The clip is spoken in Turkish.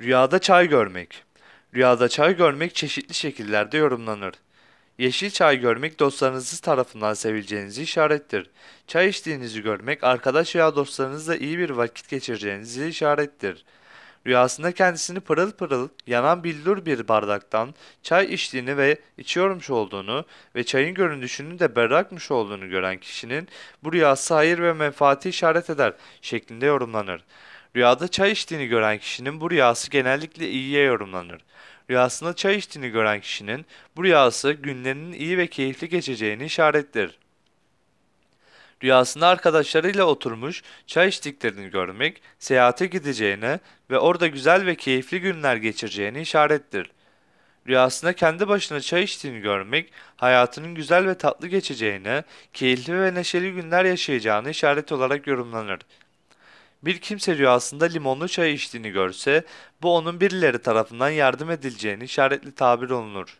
Rüyada çay görmek. Rüyada çay görmek çeşitli şekillerde yorumlanır. Yeşil çay görmek dostlarınız tarafından sevileceğinizi işarettir. Çay içtiğinizi görmek arkadaş veya dostlarınızla iyi bir vakit geçireceğinizi işarettir. Rüyasında kendisini pırıl pırıl yanan billur bir bardaktan çay içtiğini ve içiyormuş olduğunu ve çayın görünüşünün de berrakmış olduğunu gören kişinin bu rüyası hayır ve menfaati işaret eder şeklinde yorumlanır. Rüyada çay içtiğini gören kişinin bu rüyası genellikle iyiye yorumlanır. Rüyasında çay içtiğini gören kişinin bu rüyası günlerinin iyi ve keyifli geçeceğini işarettir. Rüyasında arkadaşlarıyla oturmuş çay içtiklerini görmek, seyahate gideceğine ve orada güzel ve keyifli günler geçireceğini işarettir. Rüyasında kendi başına çay içtiğini görmek, hayatının güzel ve tatlı geçeceğine, keyifli ve neşeli günler yaşayacağını işaret olarak yorumlanır. Bir kimse rüyasında limonlu çay içtiğini görse, bu onun birileri tarafından yardım edileceğini işaretli tabir olunur.